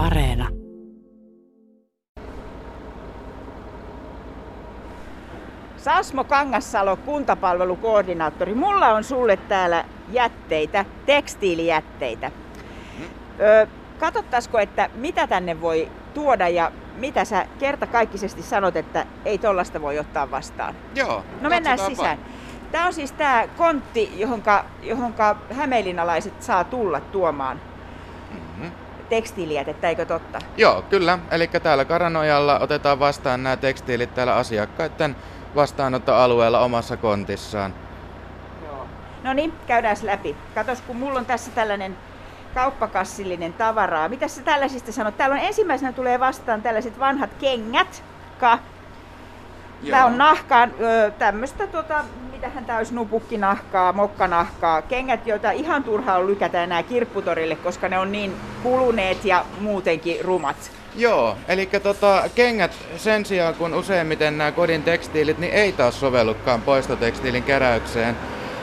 Areena. Sasmo Kangassalo, kuntapalvelukoordinaattori. Mulla on sulle täällä jätteitä, tekstiilijätteitä. Öö, katsottaisiko, että mitä tänne voi tuoda ja mitä sä kertakaikkisesti sanot, että ei tollasta voi ottaa vastaan? Joo, No mennään sisään. Tämä on siis tämä kontti, johonka, johonka hämeenlinnalaiset saa tulla tuomaan. Tekstiilijätettä, eikö totta? Joo, kyllä. Eli täällä Karanojalla otetaan vastaan nämä tekstiilit täällä asiakkaiden vastaanottoalueella omassa kontissaan. Joo. No niin, käydään läpi. Katos, kun mulla on tässä tällainen kauppakassillinen tavaraa. Mitä sä tällaisista sanot? Täällä on ensimmäisenä tulee vastaan tällaiset vanhat kengät. Ka. Tää on nahkaan tämmöistä, tota, mitähän tää olisi, nupukkinahkaa, mokkanahkaa. Kengät, joita ihan turhaa on lykätä enää kirpputorille, koska ne on niin kuluneet ja muutenkin rumat. Joo, eli tota, kengät sen sijaan kun useimmiten nämä kodin tekstiilit, niin ei taas sovellukaan poistotekstiilin keräykseen.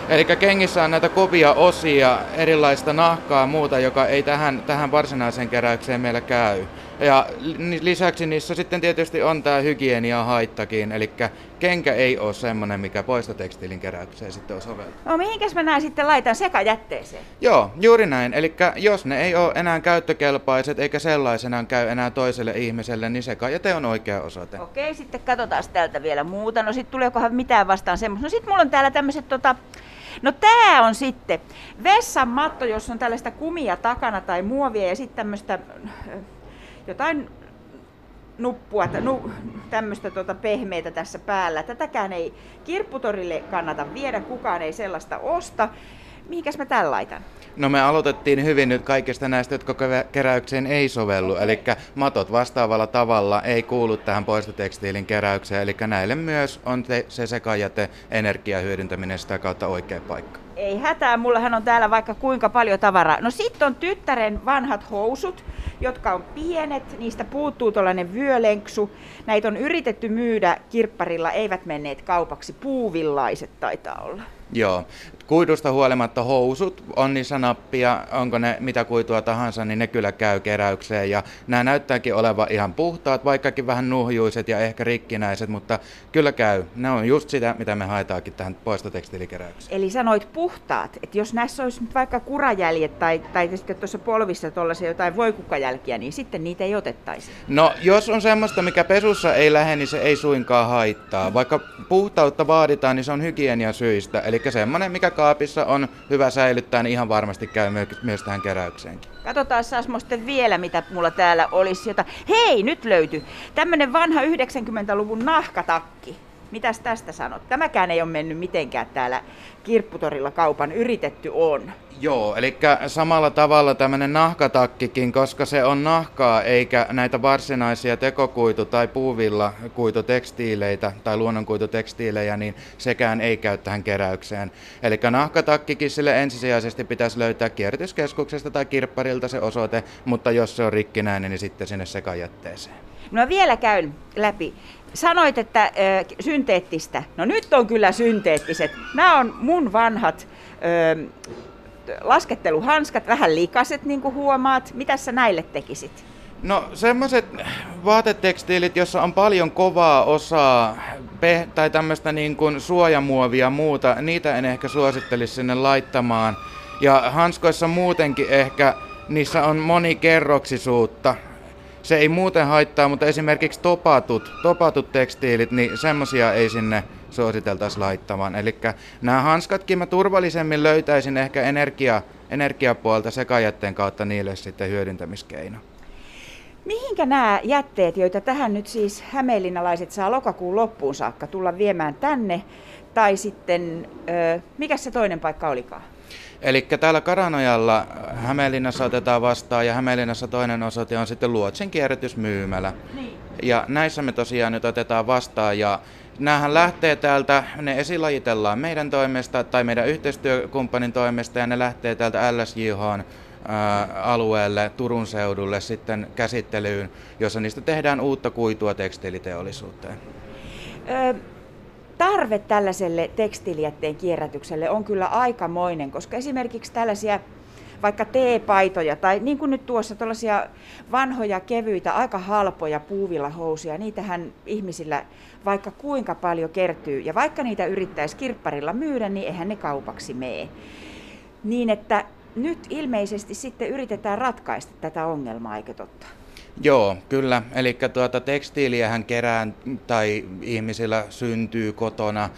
Eli kengissä on näitä kovia osia, erilaista nahkaa ja muuta, joka ei tähän, tähän varsinaiseen keräykseen meillä käy. Ja li- lisäksi niissä sitten tietysti on tämä hygienia haittakin, eli kenkä ei ole semmoinen, mikä poistotekstiilin keräykseen sitten on soveltu. No mihinkäs mä nää sitten laitan sekajätteeseen? Joo, juuri näin. Eli jos ne ei ole enää käyttökelpaiset eikä sellaisenaan käy enää toiselle ihmiselle, niin sekajäte on oikea osoite. Okei, sitten katsotaan täältä vielä muuta. No sitten tuleekohan mitään vastaan semmoista. No sitten mulla on täällä tämmöiset tota... No tää on sitten vessan matto, jossa on tällaista kumia takana tai muovia ja sitten tämmöistä jotain nuppua, nu, tämmöistä tota pehmeitä tässä päällä. Tätäkään ei kirpputorille kannata viedä, kukaan ei sellaista osta. Mihinkäs mä tän laitan? No me aloitettiin hyvin nyt kaikista näistä, jotka keräykseen ei sovellu. Eli matot vastaavalla tavalla ei kuulu tähän poistotekstiilin keräykseen. Eli näille myös on te- se sekajäte energiahyödyntäminen sitä kautta oikea paikka. Ei hätää, mullahan on täällä vaikka kuinka paljon tavaraa. No sitten on tyttären vanhat housut, jotka on pienet, niistä puuttuu tuollainen vyölenksu. Näitä on yritetty myydä kirpparilla, eivät menneet kaupaksi, puuvillaiset taitaa olla. Joo. Kuidusta huolimatta housut, on niissä nappia, onko ne mitä kuitua tahansa, niin ne kyllä käy keräykseen. Ja nämä näyttääkin olevan ihan puhtaat, vaikkakin vähän nuhjuiset ja ehkä rikkinäiset, mutta kyllä käy. Ne on just sitä, mitä me haetaakin tähän poistotekstiilikeräykseen. Eli sanoit puhtaat, että jos näissä olisi nyt vaikka kurajäljet tai, tai sitten tuossa polvissa tuollaisia jotain voikukkajälkiä, niin sitten niitä ei otettaisi. No, jos on semmoista, mikä pesussa ei lähde, niin se ei suinkaan haittaa. Vaikka puhtautta vaaditaan, niin se on hygienian syistä. Eli semmoinen, mikä kaapissa on hyvä säilyttää, niin ihan varmasti käy my- myös tähän keräykseenkin. Katsotaan Sasmo sitten vielä, mitä mulla täällä olisi. Jota... Hei, nyt löytyi. Tämmönen vanha 90-luvun nahkatakki. Mitäs tästä sanot? Tämäkään ei ole mennyt mitenkään täällä kirpputorilla kaupan. Yritetty on. Joo, eli samalla tavalla tämmöinen nahkatakkikin, koska se on nahkaa eikä näitä varsinaisia tekokuitu- tai puuvilla kuitutekstiileitä tai luonnonkuitutekstiilejä, niin sekään ei käy tähän keräykseen. Eli nahkatakkikin sille ensisijaisesti pitäisi löytää kierrätyskeskuksesta tai kirpparilta se osoite, mutta jos se on rikkinäinen, niin sitten sinne sekajätteeseen. No vielä käyn läpi. Sanoit, että ö, synteettistä. No nyt on kyllä synteettiset. Nämä on mun vanhat ö, lasketteluhanskat, vähän likaset niin kuin huomaat. Mitä sä näille tekisit? No semmoiset vaatetekstiilit, jossa on paljon kovaa osaa pe- tai tämmöistä niin kuin suojamuovia ja muuta, niitä en ehkä suosittelisi sinne laittamaan. Ja hanskoissa muutenkin ehkä niissä on monikerroksisuutta. Se ei muuten haittaa, mutta esimerkiksi topatut, topatut tekstiilit, niin semmosia ei sinne suositeltaisi laittamaan. Eli nämä hanskatkin mä turvallisemmin löytäisin ehkä energia, energiapuolta sekajätteen kautta niille sitten hyödyntämiskeino. Mihinkä nämä jätteet, joita tähän nyt siis hämeenlinnalaiset saa lokakuun loppuun saakka tulla viemään tänne, tai sitten, mikä se toinen paikka olikaan? Eli täällä Karanojalla Hämeenlinnassa otetaan vastaan ja Hämeenlinnassa toinen osoite on sitten Luotsin kierrätysmyymälä. Niin. Ja näissä me tosiaan nyt otetaan vastaan ja Nämähän lähtee täältä, ne esilajitellaan meidän toimesta tai meidän yhteistyökumppanin toimesta ja ne lähtee täältä LSJH alueelle, Turun seudulle sitten käsittelyyn, jossa niistä tehdään uutta kuitua tekstiiliteollisuuteen. Ö, tarve tällaiselle tekstiilijätteen kierrätykselle on kyllä aikamoinen, koska esimerkiksi tällaisia vaikka teepaitoja tai niin kuin nyt tuossa tuollaisia vanhoja, kevyitä, aika halpoja puuvillahousuja, niitähän ihmisillä vaikka kuinka paljon kertyy. Ja vaikka niitä yrittäisi kirpparilla myydä, niin eihän ne kaupaksi mene. Niin että nyt ilmeisesti sitten yritetään ratkaista tätä ongelmaa, eikö totta? Joo, kyllä. Eli tuota, tekstiiliähän kerään tai ihmisillä syntyy kotona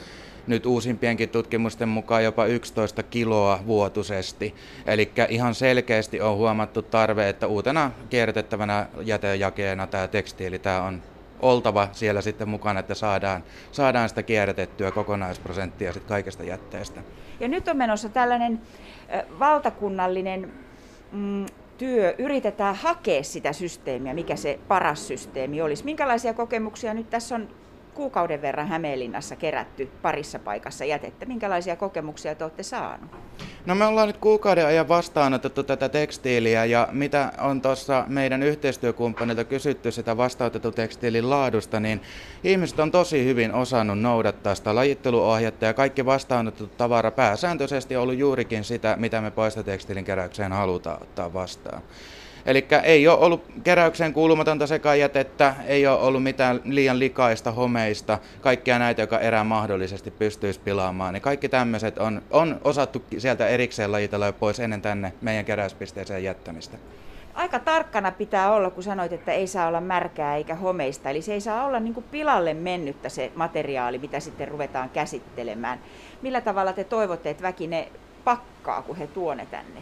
nyt uusimpienkin tutkimusten mukaan jopa 11 kiloa vuotuisesti. Eli ihan selkeästi on huomattu tarve, että uutena kierrätettävänä jätejakeena tämä tekstiili tämä on oltava siellä sitten mukana, että saadaan, saadaan sitä kierrätettyä kokonaisprosenttia sit kaikesta jätteestä. Ja nyt on menossa tällainen valtakunnallinen mm, työ, yritetään hakea sitä systeemiä, mikä se paras systeemi olisi. Minkälaisia kokemuksia nyt tässä on kuukauden verran Hämeenlinnassa kerätty parissa paikassa jätettä. Minkälaisia kokemuksia te olette saaneet? No me ollaan nyt kuukauden ajan vastaanotettu tätä tekstiiliä ja mitä on tuossa meidän yhteistyökumppanilta kysytty sitä vastaanotettu tekstiilin laadusta, niin ihmiset on tosi hyvin osannut noudattaa sitä lajitteluohjetta ja kaikki vastaanotettu tavara pääsääntöisesti on ollut juurikin sitä, mitä me poistotekstilin keräykseen halutaan ottaa vastaan. Eli ei ole ollut keräykseen kuulumatonta sekajätettä, ei ole ollut mitään liian likaista, homeista, kaikkia näitä, joka erää mahdollisesti pystyisi pilaamaan. Niin kaikki tämmöiset on, on osattu sieltä erikseen lajitella pois ennen tänne meidän keräyspisteeseen jättämistä. Aika tarkkana pitää olla, kun sanoit, että ei saa olla märkää eikä homeista. Eli se ei saa olla niin kuin pilalle mennyttä se materiaali, mitä sitten ruvetaan käsittelemään. Millä tavalla te toivotte, että väki ne pakkaa, kun he tuo ne tänne?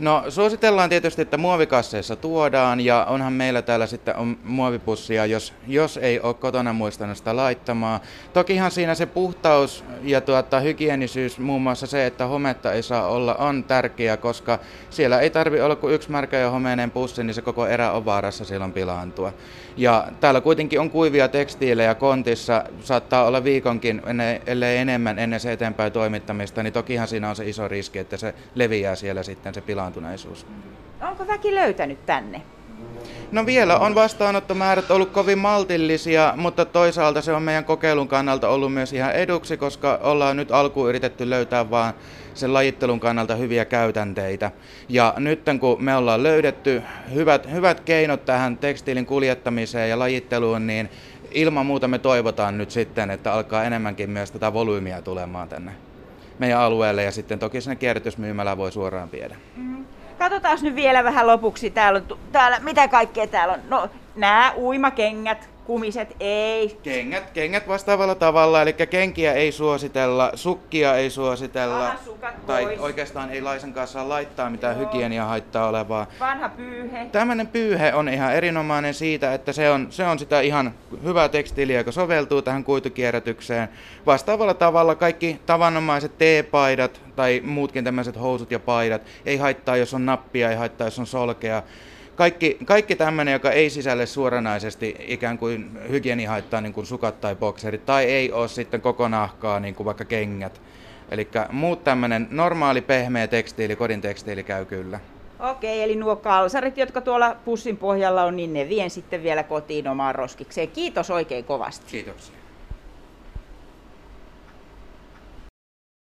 No suositellaan tietysti, että muovikasseissa tuodaan ja onhan meillä täällä sitten on muovipussia, jos, jos ei ole kotona muistanut sitä laittamaan. Tokihan siinä se puhtaus ja tuota, hygienisyys, muun muassa se, että hometta ei saa olla, on tärkeä, koska siellä ei tarvi olla kuin yksi märkä ja homeinen pussi, niin se koko erä on vaarassa silloin pilaantua. Ja täällä kuitenkin on kuivia tekstiilejä kontissa, saattaa olla viikonkin, ellei enemmän ennen se eteenpäin toimittamista, niin tokihan siinä on se iso riski, että se leviää siellä sitten se pilaantuneisuus. Onko väki löytänyt tänne? No vielä on vastaanottomäärät ollut kovin maltillisia, mutta toisaalta se on meidän kokeilun kannalta ollut myös ihan eduksi, koska ollaan nyt alkuun yritetty löytää vaan sen lajittelun kannalta hyviä käytänteitä. Ja nyt kun me ollaan löydetty hyvät, hyvät keinot tähän tekstiilin kuljettamiseen ja lajitteluun, niin ilman muuta me toivotaan nyt sitten, että alkaa enemmänkin myös tätä volyymiä tulemaan tänne meidän alueelle ja sitten toki sinne kierrätysmyymälään voi suoraan viedä. Mm. Katsotaan nyt vielä vähän lopuksi. Täällä on, täällä, mitä kaikkea täällä on? No, nämä uimakengät, kumiset ei. Kengät, kengät vastaavalla tavalla, eli kenkiä ei suositella, sukkia ei suositella. Tai pois. oikeastaan ei laisenkaan saa laittaa mitään Joo. hygienia haittaa olevaa. Vanha pyyhe. Tämmöinen pyyhe on ihan erinomainen siitä, että se on, se on sitä ihan hyvää tekstiiliä, joka soveltuu tähän kuitukierrätykseen. Vastaavalla tavalla kaikki tavanomaiset teepaidat tai muutkin tämmöiset housut ja paidat ei haittaa, jos on nappia, ei haittaa, jos on solkea kaikki, kaikki tämmöinen, joka ei sisälle suoranaisesti ikään kuin hygienihaittaa niin kuin sukat tai bokserit, tai ei ole sitten koko nahkaa, niin kuin vaikka kengät. Eli muut tämmöinen normaali pehmeä tekstiili, kodin tekstiili käy kyllä. Okei, eli nuo kalsarit, jotka tuolla pussin pohjalla on, niin ne vien sitten vielä kotiin omaan roskikseen. Kiitos oikein kovasti. Kiitoksia.